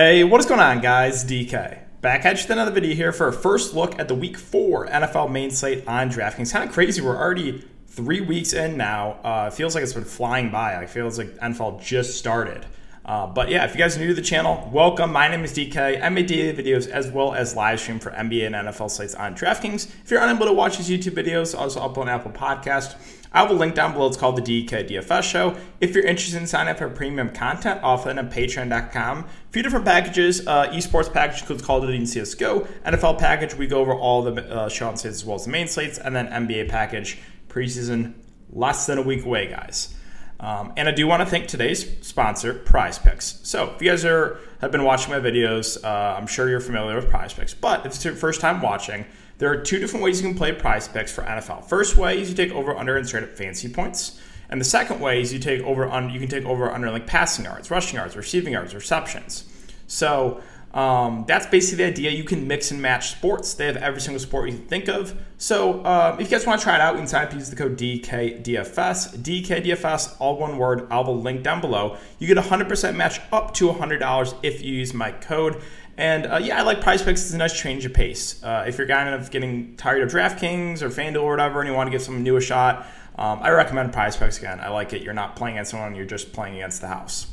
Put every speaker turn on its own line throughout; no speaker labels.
Hey, what is going on, guys? DK. Back at you with another video here for a first look at the week four NFL main slate on DraftKings. Kind of crazy. We're already three weeks in now. Uh, feels like it's been flying by. It feels like NFL just started. Uh, but yeah, if you guys are new to the channel, welcome. My name is DK. I make daily videos as well as live stream for NBA and NFL sites on DraftKings. If you're unable to watch these YouTube videos, also upload an Apple Podcast. I have a link down below. It's called the DK DFS Show. If you're interested in signing up for premium content, that on patreon.com. A few different packages. Uh, esports package includes Call of Duty and CSGO. NFL package, we go over all the uh, show slates as well as the main slates. And then NBA package, preseason, less than a week away, guys. Um, and I do want to thank today's sponsor, Prize Picks. So, if you guys are have been watching my videos, uh, I'm sure you're familiar with Prize Picks. But if it's your first time watching, there are two different ways you can play Prize Picks for NFL. First way is you take over under and straight up fancy points, and the second way is you take over under. You can take over under like passing yards, rushing yards, receiving yards, receptions. So um, that's basically the idea. You can mix and match sports. They have every single sport you can think of. So uh, if you guys want to try it out, up use the code DKDFS. DKDFS, all one word. I'll have a link down below. You get a 100% match up to $100 if you use my code. And uh, yeah, I like Prize Picks. It's a nice change of pace. Uh, if you're kind of getting tired of DraftKings or FanDuel or whatever, and you want to give some new a shot, um, I recommend Prize Picks again. I like it. You're not playing against someone; you're just playing against the house.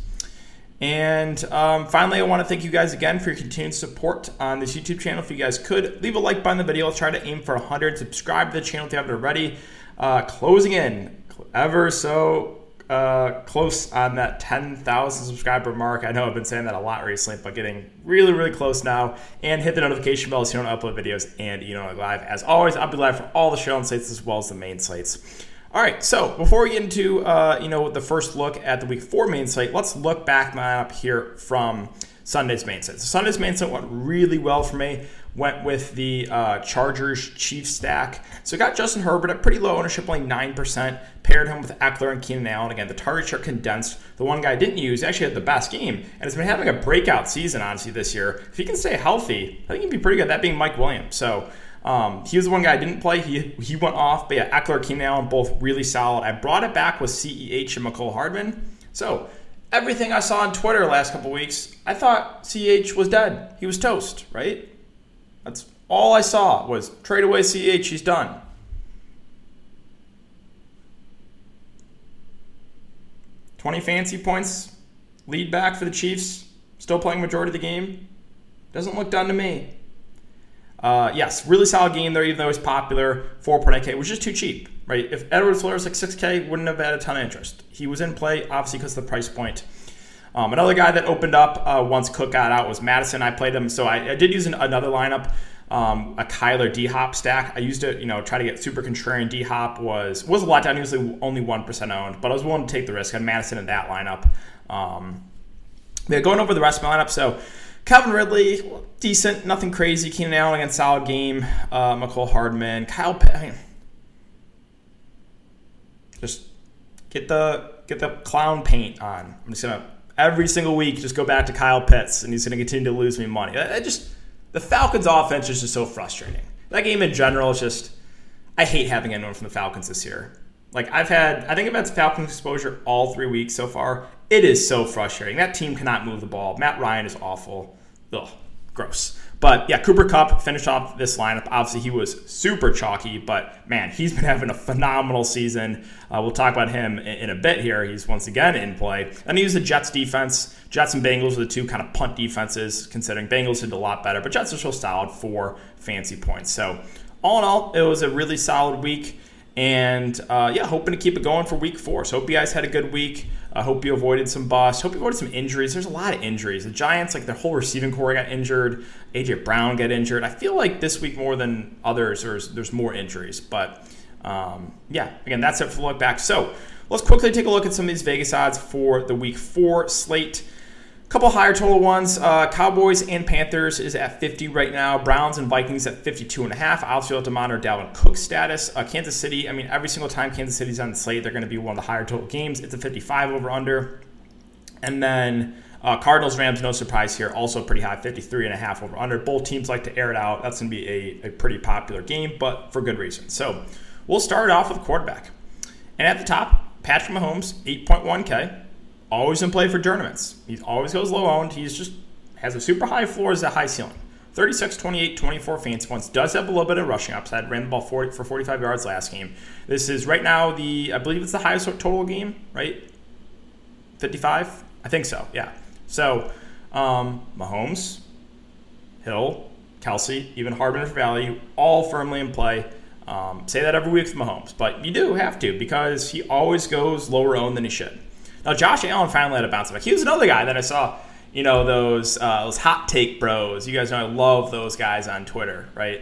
And um, finally, I want to thank you guys again for your continued support on this YouTube channel. If you guys could leave a like button on the video, I'll try to aim for 100. Subscribe to the channel if you haven't already. Uh, closing in ever so uh, close on that 10,000 subscriber mark. I know I've been saying that a lot recently, but getting really, really close now. And hit the notification bell so you don't upload videos and you know live. As always, I'll be live for all the show sites as well as the main sites. All right, so before we get into uh, you know the first look at the week four main slate, let's look back up here from Sunday's main slate. So Sunday's main slate went really well for me. Went with the uh, Chargers Chiefs stack. So got Justin Herbert at pretty low ownership, only nine percent. Paired him with Ekeler and Keenan Allen. Again, the target share condensed. The one guy I didn't use actually had the best game, and has been having a breakout season honestly this year. If he can stay healthy, I think he'd be pretty good. That being Mike Williams. So. Um, he was the one guy I didn't play. He he went off, but yeah, Ekeler, Keenan Allen, both really solid. I brought it back with CEH and Mecole Hardman. So everything I saw on Twitter last couple weeks, I thought CEH was dead. He was toast, right? That's all I saw was trade away CEH. He's done. Twenty fancy points, lead back for the Chiefs. Still playing majority of the game. Doesn't look done to me. Uh, yes, really solid game there, even though it's popular. 4.8K, which is too cheap, right? If Edwards was like 6K, wouldn't have had a ton of interest. He was in play, obviously, because of the price point. Um, another guy that opened up uh, once Cook got out was Mattison. I played him, so I, I did use an, another lineup, um, a Kyler D Hop stack. I used it, you know, try to get super contrarian. D Hop was was a lot down. Was only one percent owned, but I was willing to take the risk. I had Mattison in that lineup. Um, yeah, going over the rest of my lineup, so. Calvin Ridley, decent, nothing crazy. Keenan Allen against solid game. Uh, Hardman, Kyle. Mean, just get the get the clown paint on. I'm just gonna every single week just go back to Kyle Pitts, and he's gonna continue to lose me money. I, I just the Falcons' offense is just so frustrating. That game in general is just. I hate having anyone from the Falcons this year. Like I've had, I think I've had Falcons exposure all three weeks so far. It is so frustrating. That team cannot move the ball. Matt Ryan is awful. Ugh, gross. But yeah, Cooper Kupp finished off this lineup. Obviously, he was super chalky, but man, he's been having a phenomenal season. Uh, we'll talk about him in, in, a bit here. He's once again in play. And he used the Jets defense. Jets and Bengals are the two kind of punt defenses, considering Bengals did a lot better, but Jets are still solid for fancy points. So, all in all, it was a really solid week. And uh, yeah, hoping to keep it going for week four. So, hope you guys had a good week. I hope you avoided some busts. Hope you avoided some injuries. There's a lot of injuries. The Giants, like their whole receiving core got injured. AJ Brown got injured. I feel like this week more than others, there's there's more injuries. But um, yeah, again, that's it for the look back. So let's quickly take a look at some of these Vegas odds for the week four slate couple higher total ones. Uh, Cowboys and Panthers is at 50 right now. Browns and Vikings at 52 and a half. Obviously, have to monitor Dalvin Cook's status. Uh, Kansas City. I mean, every single time Kansas City's on the slate, they're going to be one of the higher total games. It's a 55 over under. And then uh, Cardinals Rams, no surprise here, also pretty high, 53 and a half over under. Both teams like to air it out. That's going to be a, a pretty popular game, but for good reason. So we'll start off with quarterback. And at the top, Patrick Mahomes, 8.1K always in play for tournaments. He always goes low owned. He's just has a super high floor, has a high ceiling. 36, 28, 24 fantasy points. Does have a little bit of rushing upside. Ran the ball 40, for 45 yards last game. This is right now the, I believe it's the highest total game, right? 55? I think so, yeah. So, um, Mahomes, Hill, Kelce, even Hardman for value, all firmly in play. Um, say that every week with Mahomes, but you do have to because he always goes lower owned than he should. Now, Josh Allen finally had a bounce back. He was another guy that I saw you know those uh, those hot take bros. You guys know I love those guys on Twitter, right?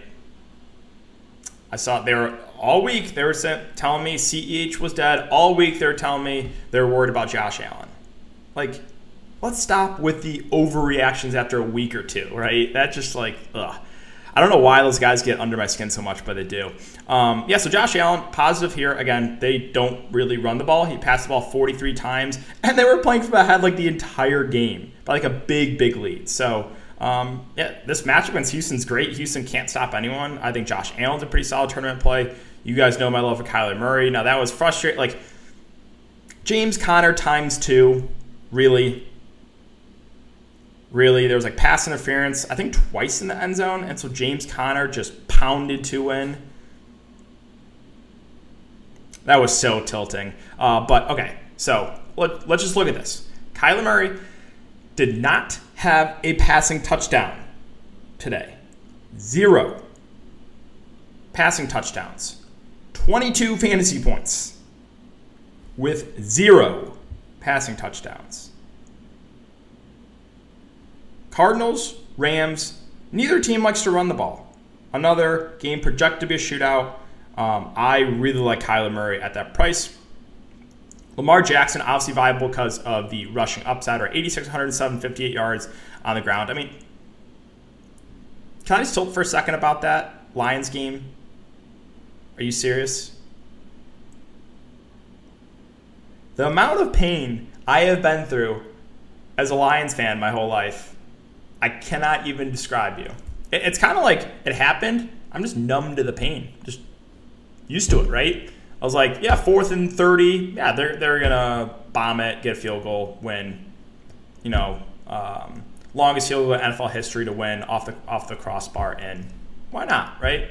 I saw they were all week. They were telling me Ceh was dead. All week they were telling me they're worried about Josh Allen. Like, let's stop with the overreactions after a week or two, right? That just like, ugh. I don't know why those guys get under my skin so much, but they do. Um, yeah, so Josh Allen, positive here. Again, they don't really run the ball. He passed the ball 43 times, and they were playing from ahead like the entire game by like a big, big lead. So, um, yeah, this matchup against Houston's great. Houston can't stop anyone. I think Josh Allen's a pretty solid tournament play. You guys know my love for Kyler Murray. Now, that was frustrating. Like, James Conner times two, really really. There was like pass interference, I think twice in the end zone, and so James Conner just pounded two in. That was so tilting. Uh, but okay, so let, let's just look at this. Kyler Murray did not have a passing touchdown today. Zero passing touchdowns. 22 fantasy points with zero passing touchdowns. Cardinals, Rams, neither team likes to run the ball. Another game projected to be a shootout. Um, I really like Kyler Murray at that price. Lamar Jackson, obviously viable because of the rushing upside, or 8,607, 58 yards on the ground. I mean, can I just talk for a second about that Lions game? Are you serious? The amount of pain I have been through as a Lions fan my whole life I cannot even describe you. It, it's kind of like it happened. I'm just numb to the pain, just used to it, right? I was like, yeah, fourth and thirty. Yeah, they're they're gonna bomb it, get a field goal, win. You know, um, longest field goal in NFL history to win off the off the crossbar, and why not, right?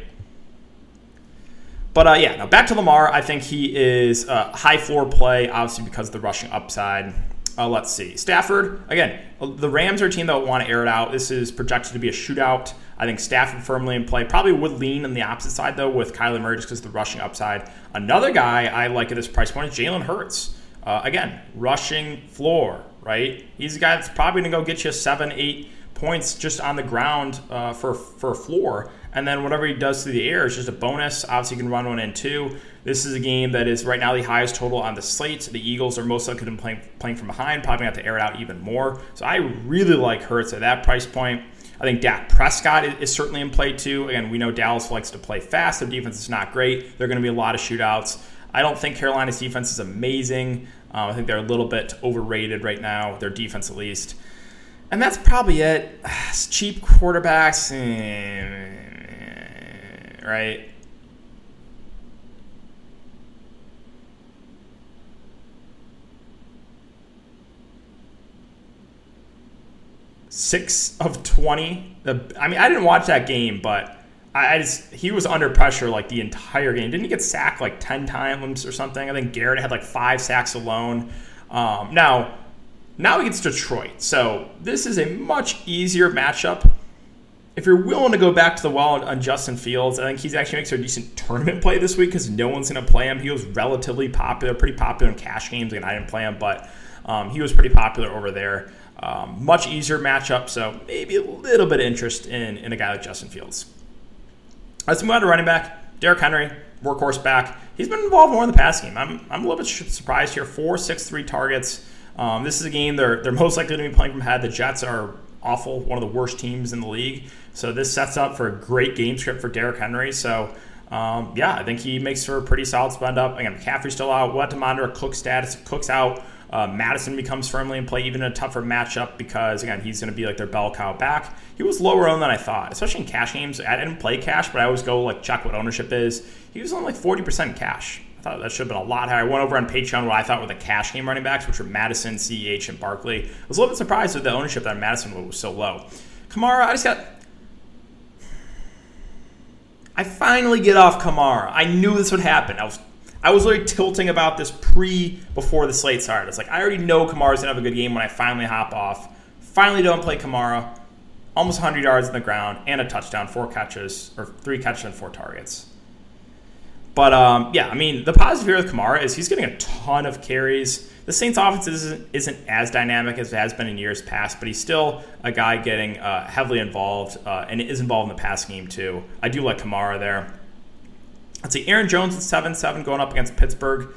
But uh, yeah, now back to Lamar. I think he is a high floor play, obviously because of the rushing upside. Uh, let's see. Stafford, again, the Rams are a team that want to air it out. This is projected to be a shootout. I think Stafford firmly in play. Probably would lean on the opposite side, though, with Kyler Murray just because the rushing upside. Another guy I like at this price point is Jalen Hurts. Uh, again, rushing floor, right? He's a guy that's probably going to go get you seven, eight points just on the ground uh, for, for a floor. And then whatever he does through the air is just a bonus. Obviously, you can run one and two. This is a game that is right now the highest total on the slate. The Eagles are most likely to be playing, playing from behind, probably have to air it out even more. So I really like Hurts at that price point. I think Dak Prescott is, is certainly in play too. Again, we know Dallas likes to play fast. Their defense is not great. There are going to be a lot of shootouts. I don't think Carolina's defense is amazing. Um, I think they're a little bit overrated right now, their defense at least. And that's probably it. cheap quarterbacks, right? six of 20. I mean, I didn't watch that game, but I just he was under pressure like the entire game. Didn't he get sacked like 10 times or something? I think Garrett had like five sacks alone. Um, now, now gets Detroit. So this is a much easier matchup. If you're willing to go back to the well on Justin Fields, I think he's actually makes a decent tournament play this week because no one's going to play him. He was relatively popular, pretty popular in cash games, and I didn't play him, but um, he was pretty popular over there. Um, much easier matchup, so maybe a little bit of interest in, in a guy like Justin Fields. Let's move on to running back. Derrick Henry, workhorse back. He's been involved more in the pass game. I'm, I'm a little bit surprised here. Four, six, three targets. Um, this is a game they're, they're most likely to be playing from head. The Jets are awful, one of the worst teams in the league. So this sets up for a great game script for Derrick Henry. So um, yeah, I think he makes for a pretty solid spend up. Again, McCaffrey's still out. We'll have to monitor Cook's status. Cook's out. Uh, Mattison becomes firmly in play, even in a tougher matchup, because again, he's going to be like their bell cow back. He was lower owned than I thought, especially in cash games. I didn't play cash, but I always go like check what ownership is. He was only like 40% cash. Thought that should have been a lot higher. I went over on Patreon what I thought were the cash game running backs, which were Mattison, CEH, and Barkley. I was a little bit surprised with the ownership that Mattison was so low. Kamara, I just got. I finally get off Kamara. I knew this would happen. I was I was literally tilting about this pre before the slate started. It's like I already know Kamara's gonna have a good game when I finally hop off. Finally don't play Kamara. Almost 100 yards in the ground and a touchdown, four catches or three catches and four targets. But um, yeah, I mean the positive here with Kamara is he's getting a ton of carries. The Saints' offense isn't, isn't as dynamic as it has been in years past, but he's still a guy getting uh, heavily involved uh, and is involved in the passing game too. I do like Kamara there. Let's see, Aaron Jones at 7 7 going up against Pittsburgh.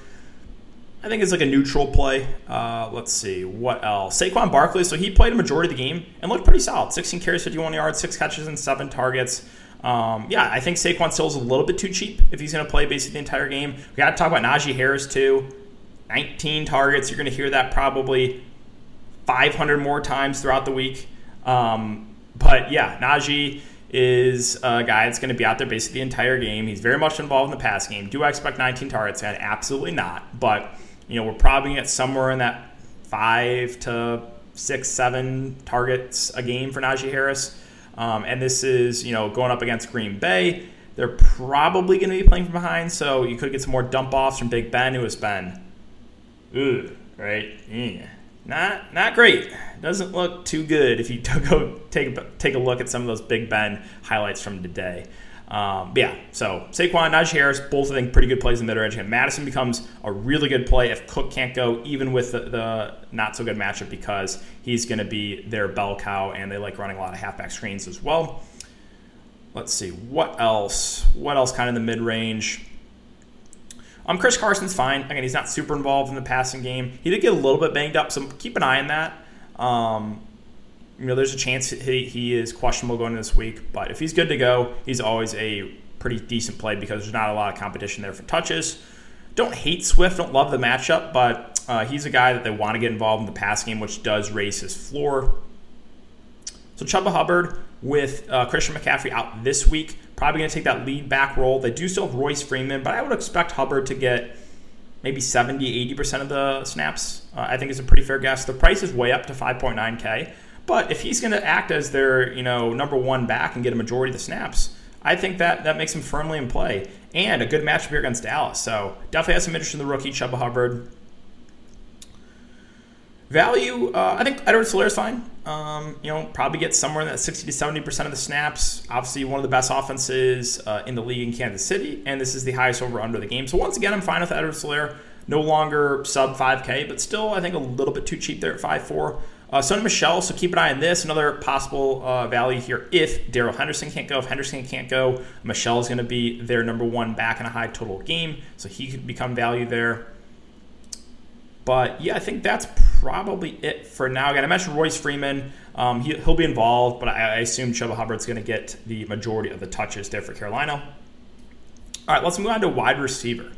I think it's like a neutral play. Uh, let's see, what else? Saquon Barkley, so he played a majority of the game and looked pretty solid 16 carries, 51 yards, six catches, and seven targets. Um, yeah, I think Saquon is a little bit too cheap if he's going to play basically the entire game. We got to talk about Najee Harris too. 19 targets. You're going to hear that probably 500 more times throughout the week. Um, but yeah, Najee is a guy that's going to be out there basically the entire game. He's very much involved in the pass game. Do I expect 19 targets? And absolutely not. But you know, we're probably get somewhere in that five to six, seven targets a game for Najee Harris. Um, and this is you know going up against Green Bay. They're probably going to be playing from behind, so you could get some more dump offs from Big Ben, who has been, ooh, right, yeah not not great. Doesn't look too good if you go take take a look at some of those Big Ben highlights from today. Um, but yeah, so Saquon, Najee Harris, both I think pretty good plays in the mid range. And Mattison becomes a really good play if Cook can't go, even with the, the not so good matchup, because he's going to be their bell cow, and they like running a lot of halfback screens as well. Let's see what else. What else? Kind of in the mid range. Um, Chris Carson's fine. Again, he's not super involved in the passing game. He did get a little bit banged up, so keep an eye on that. Um, you know, there's a chance he, he is questionable going this week, but if he's good to go, he's always a pretty decent play because there's not a lot of competition there for touches. Don't hate Swift, don't love the matchup, but uh, he's a guy that they want to get involved in the pass game, which does raise his floor. So Chuba Hubbard with uh, Christian McCaffrey out this week Probably going to take that lead back role. They do still have Royce Freeman, but I would expect Hubbard to get maybe 70, 80% of the snaps. Uh, I think is a pretty fair guess. The price is way up to 5.9K. But if he's going to act as their, you know, number one back and get a majority of the snaps, I think that that makes him firmly in play and a good matchup here against Dallas. So definitely has some interest in the rookie Chuba Hubbard. Value, uh, I think Edward Helaire is fine. Um, you know, probably get somewhere in that 60 to 70% of the snaps. Obviously, one of the best offenses uh, in the league in Kansas City, and this is the highest over under the game. So, once again, I'm fine with Edward Helaire. No longer sub 5K, but still, I think a little bit too cheap there at 5.4. Uh, Sony Michel, so keep an eye on this. Another possible uh, value here if Darrell Henderson can't go. If Henderson can't go, Michel is going to be their number one back in a high total game, so he could become value there. But yeah, I think that's probably it for now. Again, I mentioned Royce Freeman. Um, he, will be involved, but I, I assume Chuba Hubbard's going to get the majority of the touches there for Carolina. All right, let's move on to wide receiver.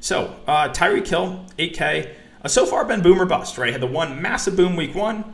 So, uh, Tyreek Hill, 8K. So far, been boomer bust, right? Had the one massive boom week one,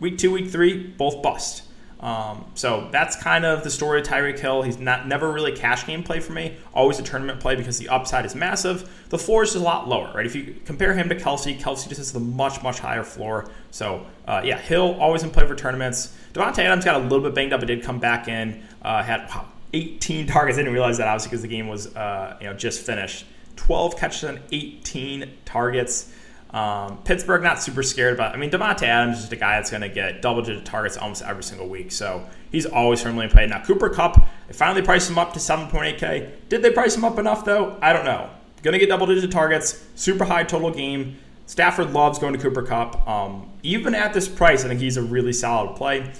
week two, week three, both bust. Um, so that's kind of the story of Tyreek Hill. He's not never really cash game play for me. Always a tournament play because the upside is massive. The floor is a lot lower, right? If you compare him to Kelce, Kelce just has the much much higher floor. So uh, yeah, Hill always in play for tournaments. Davante Adams got a little bit banged up, but did come back in. Uh, had wow, 18 targets. I didn't realize that obviously because the game was uh, you know just finished. 12 catches and 18 targets. Um, Pittsburgh, not super scared about. I mean, Davante Adams is just a guy that's going to get double-digit targets almost every single week, so he's always firmly in play. Now, Cooper Kupp, they finally priced him up to 7.8K. Did they price him up enough though? I don't know. Going to get double-digit targets, super high total game. Stafford loves going to Cooper Kupp. Um, even at this price, I think he's a really solid play.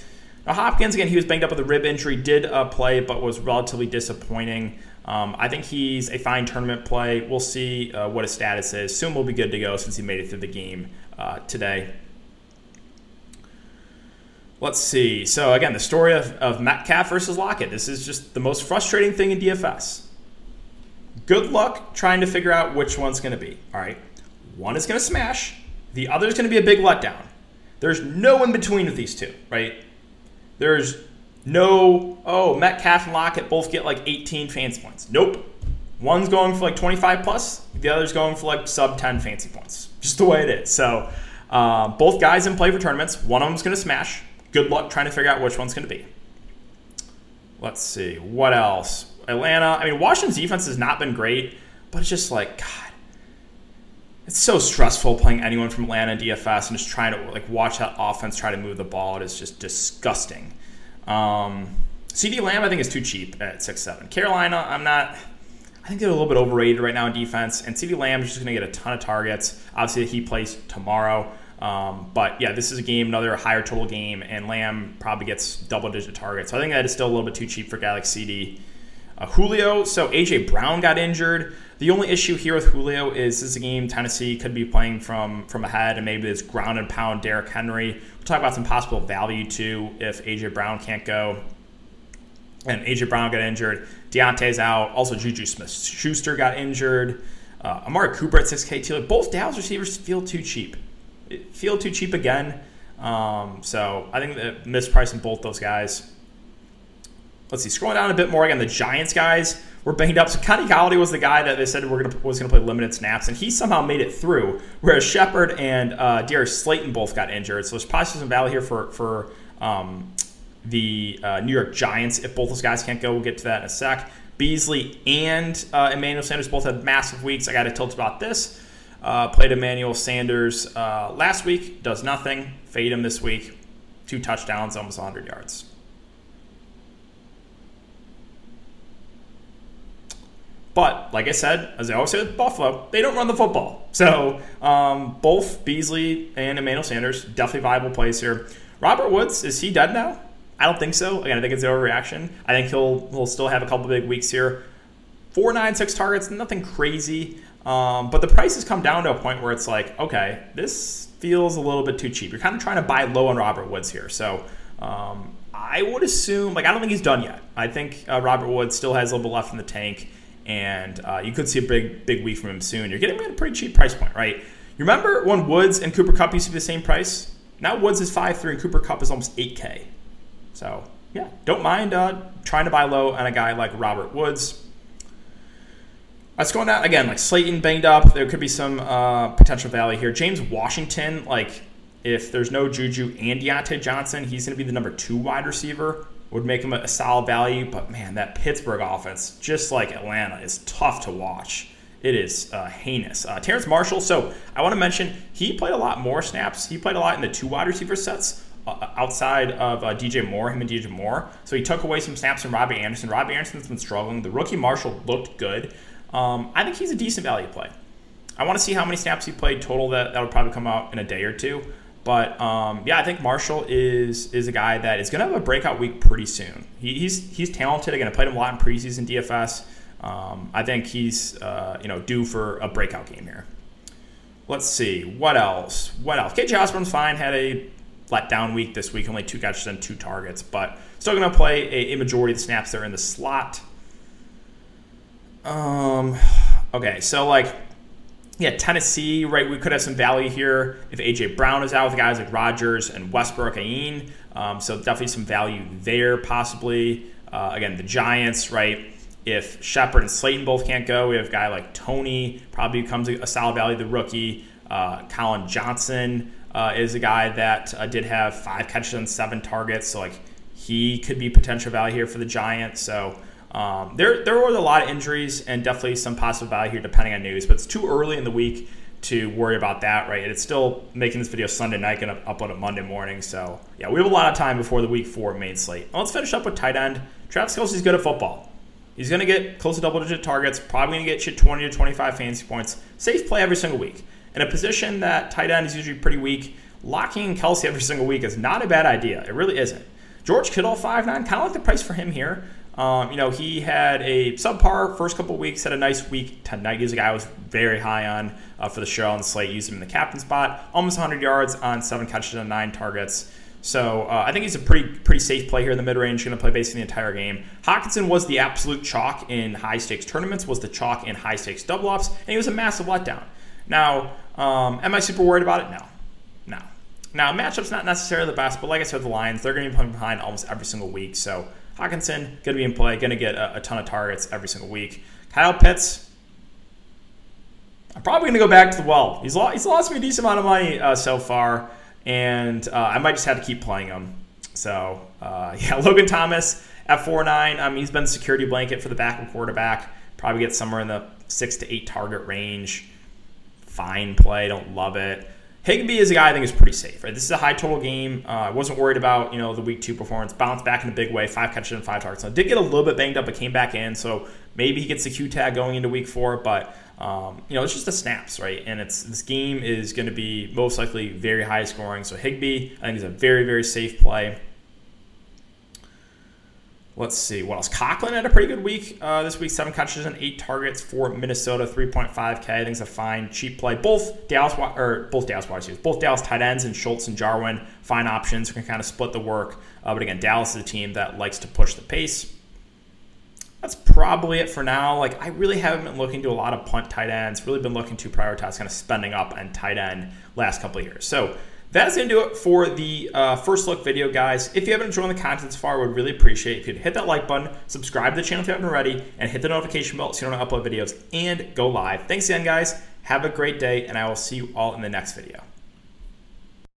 Now, Hopkins again, he was banged up with a rib injury, did uh, play, but was relatively disappointing. Um, I think he's a fine tournament play. We'll see uh, what his status is. Soon we'll be good to go since he made it through the game uh, today. Let's see. So, again, the story of, of Metcalf versus Lockett. This is just the most frustrating thing in DFS. Good luck trying to figure out which one's going to be. All right. One is going to smash, the other is going to be a big letdown. There's no in between with these two, right? There's no, oh, Metcalf and Lockett both get like 18 fans points. Nope. One's going for like 25 plus, the other's going for like sub 10 fancy points. Just the way it is. So uh, both guys in play for tournaments. One of them's going to smash. Good luck trying to figure out which one's going to be. Let's see. What else? Atlanta. I mean, Washington's defense has not been great, but it's just like, God, it's so stressful playing anyone from Atlanta DFS and just trying to like watch that offense try to move the ball. It is just disgusting. Um, CeeDee Lamb, I think, is too cheap at six seven. Carolina, I'm not. I think they're a little bit overrated right now in defense. And CeeDee Lamb is just going to get a ton of targets. Obviously, he plays tomorrow. Um, but yeah, this is a game, another higher total game, and Lamb probably gets double digit targets. So I think that is still a little bit too cheap for Galaxy CD. Uh, Julio, so AJ Brown got injured. The only issue here with Julio is this is a game Tennessee could be playing from from ahead, and maybe this ground and pound Derrick Henry. We'll talk about some possible value too if AJ Brown can't go. And AJ Brown got injured. Diontae's out. Also, Juju Smith Schuster got injured. Uh, Amari Cooper at 6K too. Both Dallas receivers feel too cheap. Feel too cheap again. Um, so I think the mispricing both those guys. Let's see. Scrolling down a bit more again, the Giants guys were banged up. So Kenny Golladay was the guy that they said we're gonna, was going to play limited snaps, and he somehow made it through. Whereas Shepard and uh, Darius Slayton both got injured. So there's possibly some value here for for um, the uh, New York Giants if both those guys can't go. We'll get to that in a sec. Beasley and uh, Emmanuel Sanders both had massive weeks. I got to tilt about this. Uh, played Emmanuel Sanders uh, last week, does nothing. Fade him this week. Two touchdowns, almost 100 yards. But like I said, as I always say with Buffalo, they don't run the football. So um, both Beasley and Emmanuel Sanders definitely viable plays here. Robert Woods is he dead now? I don't think so. Again, I think it's an overreaction. I think he'll he'll still have a couple big weeks here. Four nine six targets, nothing crazy. Um, but the price has come down to a point where it's like, okay, this feels a little bit too cheap. You're kind of trying to buy low on Robert Woods here. So um, I would assume, like, I don't think he's done yet. I think uh, Robert Woods still has a little bit left in the tank, and uh, you could see a big, big week from him soon. You're getting him at a pretty cheap price point, right? You remember when Woods and Cooper Kupp used to be the same price? Now Woods is five three and Cooper Kupp is almost 8K. So, yeah, don't mind uh, trying to buy low on a guy like Robert Woods. That's going go down again. Like Slayton banged up. There could be some uh, potential value here. James Washington, like if there's no Juju and Diontae Johnson, he's going to be the number two wide receiver. Would make him a, solid value. But man, that Pittsburgh offense, just like Atlanta, is tough to watch. It is uh, heinous. Uh, Terrace Marshall. So I want to mention he played a lot more snaps. He played a lot in the two wide receiver sets uh, outside of uh, DJ Moore, him and DJ Moore. So he took away some snaps from Robbie Anderson. Robbie Anderson's been struggling. The rookie Marshall looked good. Um, I think he's a decent value play. I want to see how many snaps he played total. That that'll probably come out in a day or two. But um, yeah, I think Marshall is is a guy that is going to have a breakout week pretty soon. He, he's he's talented. Again, I played him a lot in preseason DFS. Um, I think he's uh, you know due for a breakout game here. Let's see what else. What else? KJ Osborn's fine. Had a letdown week this week. Only two catches and two targets, but still going to play a, a majority of the snaps there in the slot. Um, okay, so like, yeah, Tennessee, right? We could have some value here if AJ Brown is out with guys like Rogers and Westbrook-Ikhine. Um, so definitely some value there, possibly. Uh, again, the Giants, right? If Shepard and Slayton both can't go, we have a guy like Toney probably becomes a, solid value, the rookie. Uh, Collin Johnson uh, is a guy that uh, did have five catches and seven targets, so like he could be potential value here for the Giants. So um, there, there were a lot of injuries and definitely some possible value here depending on news, but it's too early in the week to worry about that, right? It's still making this video Sunday night, going to upload it Monday morning. So, yeah, we have a lot of time before the week four main slate. let's finish up with tight end. Travis Kelce's good at football. He's going to get close to double digit targets, probably going to get you 20 to 25 fantasy points. Safe play every single week. In a position that tight end is usually pretty weak, locking Kelce every single week is not a bad idea. It really isn't. George Kittle, 5'9, kind of like the price for him here. Um, you know, he had a subpar first couple weeks, had a nice week tonight. He's a guy I was very high on uh, for the show on the slate. Used him in the captain spot, almost 100 yards on seven catches and nine targets. So uh, I think he's a pretty pretty safe play here in the mid range. Going to play basically the entire game. Hockenson was the absolute chalk in high stakes tournaments. Was the chalk in high stakes double ups, and he was a massive letdown. Now, um, am I super worried about it? No, no. Now matchup's not necessarily the best, but like I said, the Lions they're going to be playing behind almost every single week. So Hockenson going to be in play, going to get a, a, ton of targets every single week. Kyle Pitts. I'm probably going to go back to the well. He's lost, he's lost me a decent amount of money uh, so far, and uh, I might just have to keep playing him. So, uh, yeah, Logan Thomas at 4 9. Um, he's been security blanket for the backup quarterback. Probably get somewhere in the six to eight target range. Fine play. Don't love it. Higbee is a guy I think is pretty safe. Right, this is a high total game. Uh, I wasn't worried about you know the week two performance. Bounced back in a big way, five catches and five targets. I did get a little bit banged up, but came back in. So maybe he gets the Q tag going into week four. But um, you know it's just the snaps, right? And it's this game is going to be most likely very high scoring. So Higbee I think is a very very safe play. Let's see what else. Conklin had a pretty good week uh, this week. Seven catches and eight targets for Minnesota. 3.5K. I think it's a fine, cheap play. Both Dallas or both Dallas wide receivers, both Dallas tight ends and Schultz and Jarwin, fine options. We Can kind of split the work. Uh, but again, Dallas is a team that likes to push the pace. That's probably it for now. Like I really haven't been looking to a lot of punt tight ends. Really been looking to prioritize kind of spending up and tight end last couple of years. So that's going to do it for the uh, first look video, guys. If you haven't enjoyed the content so far, would really appreciate if you'd hit that like button, subscribe to the channel if you haven't already, and hit the notification bell so you don't upload videos and go live. Thanks again, guys. Have a great day, and I will see you all in the next video.